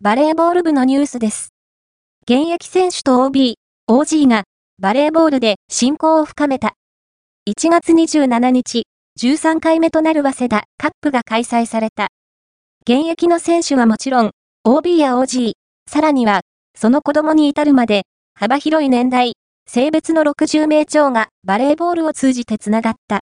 バレーボール部のニュースです。現役選手と OB、OG がバレーボールで親交を深めた。1月27日、13回目となる早稲田カップが開催された。現役の選手はもちろん、OB や OG、さらには、その子供に至るまで、幅広い年代、性別の60名超がバレーボールを通じてつながった。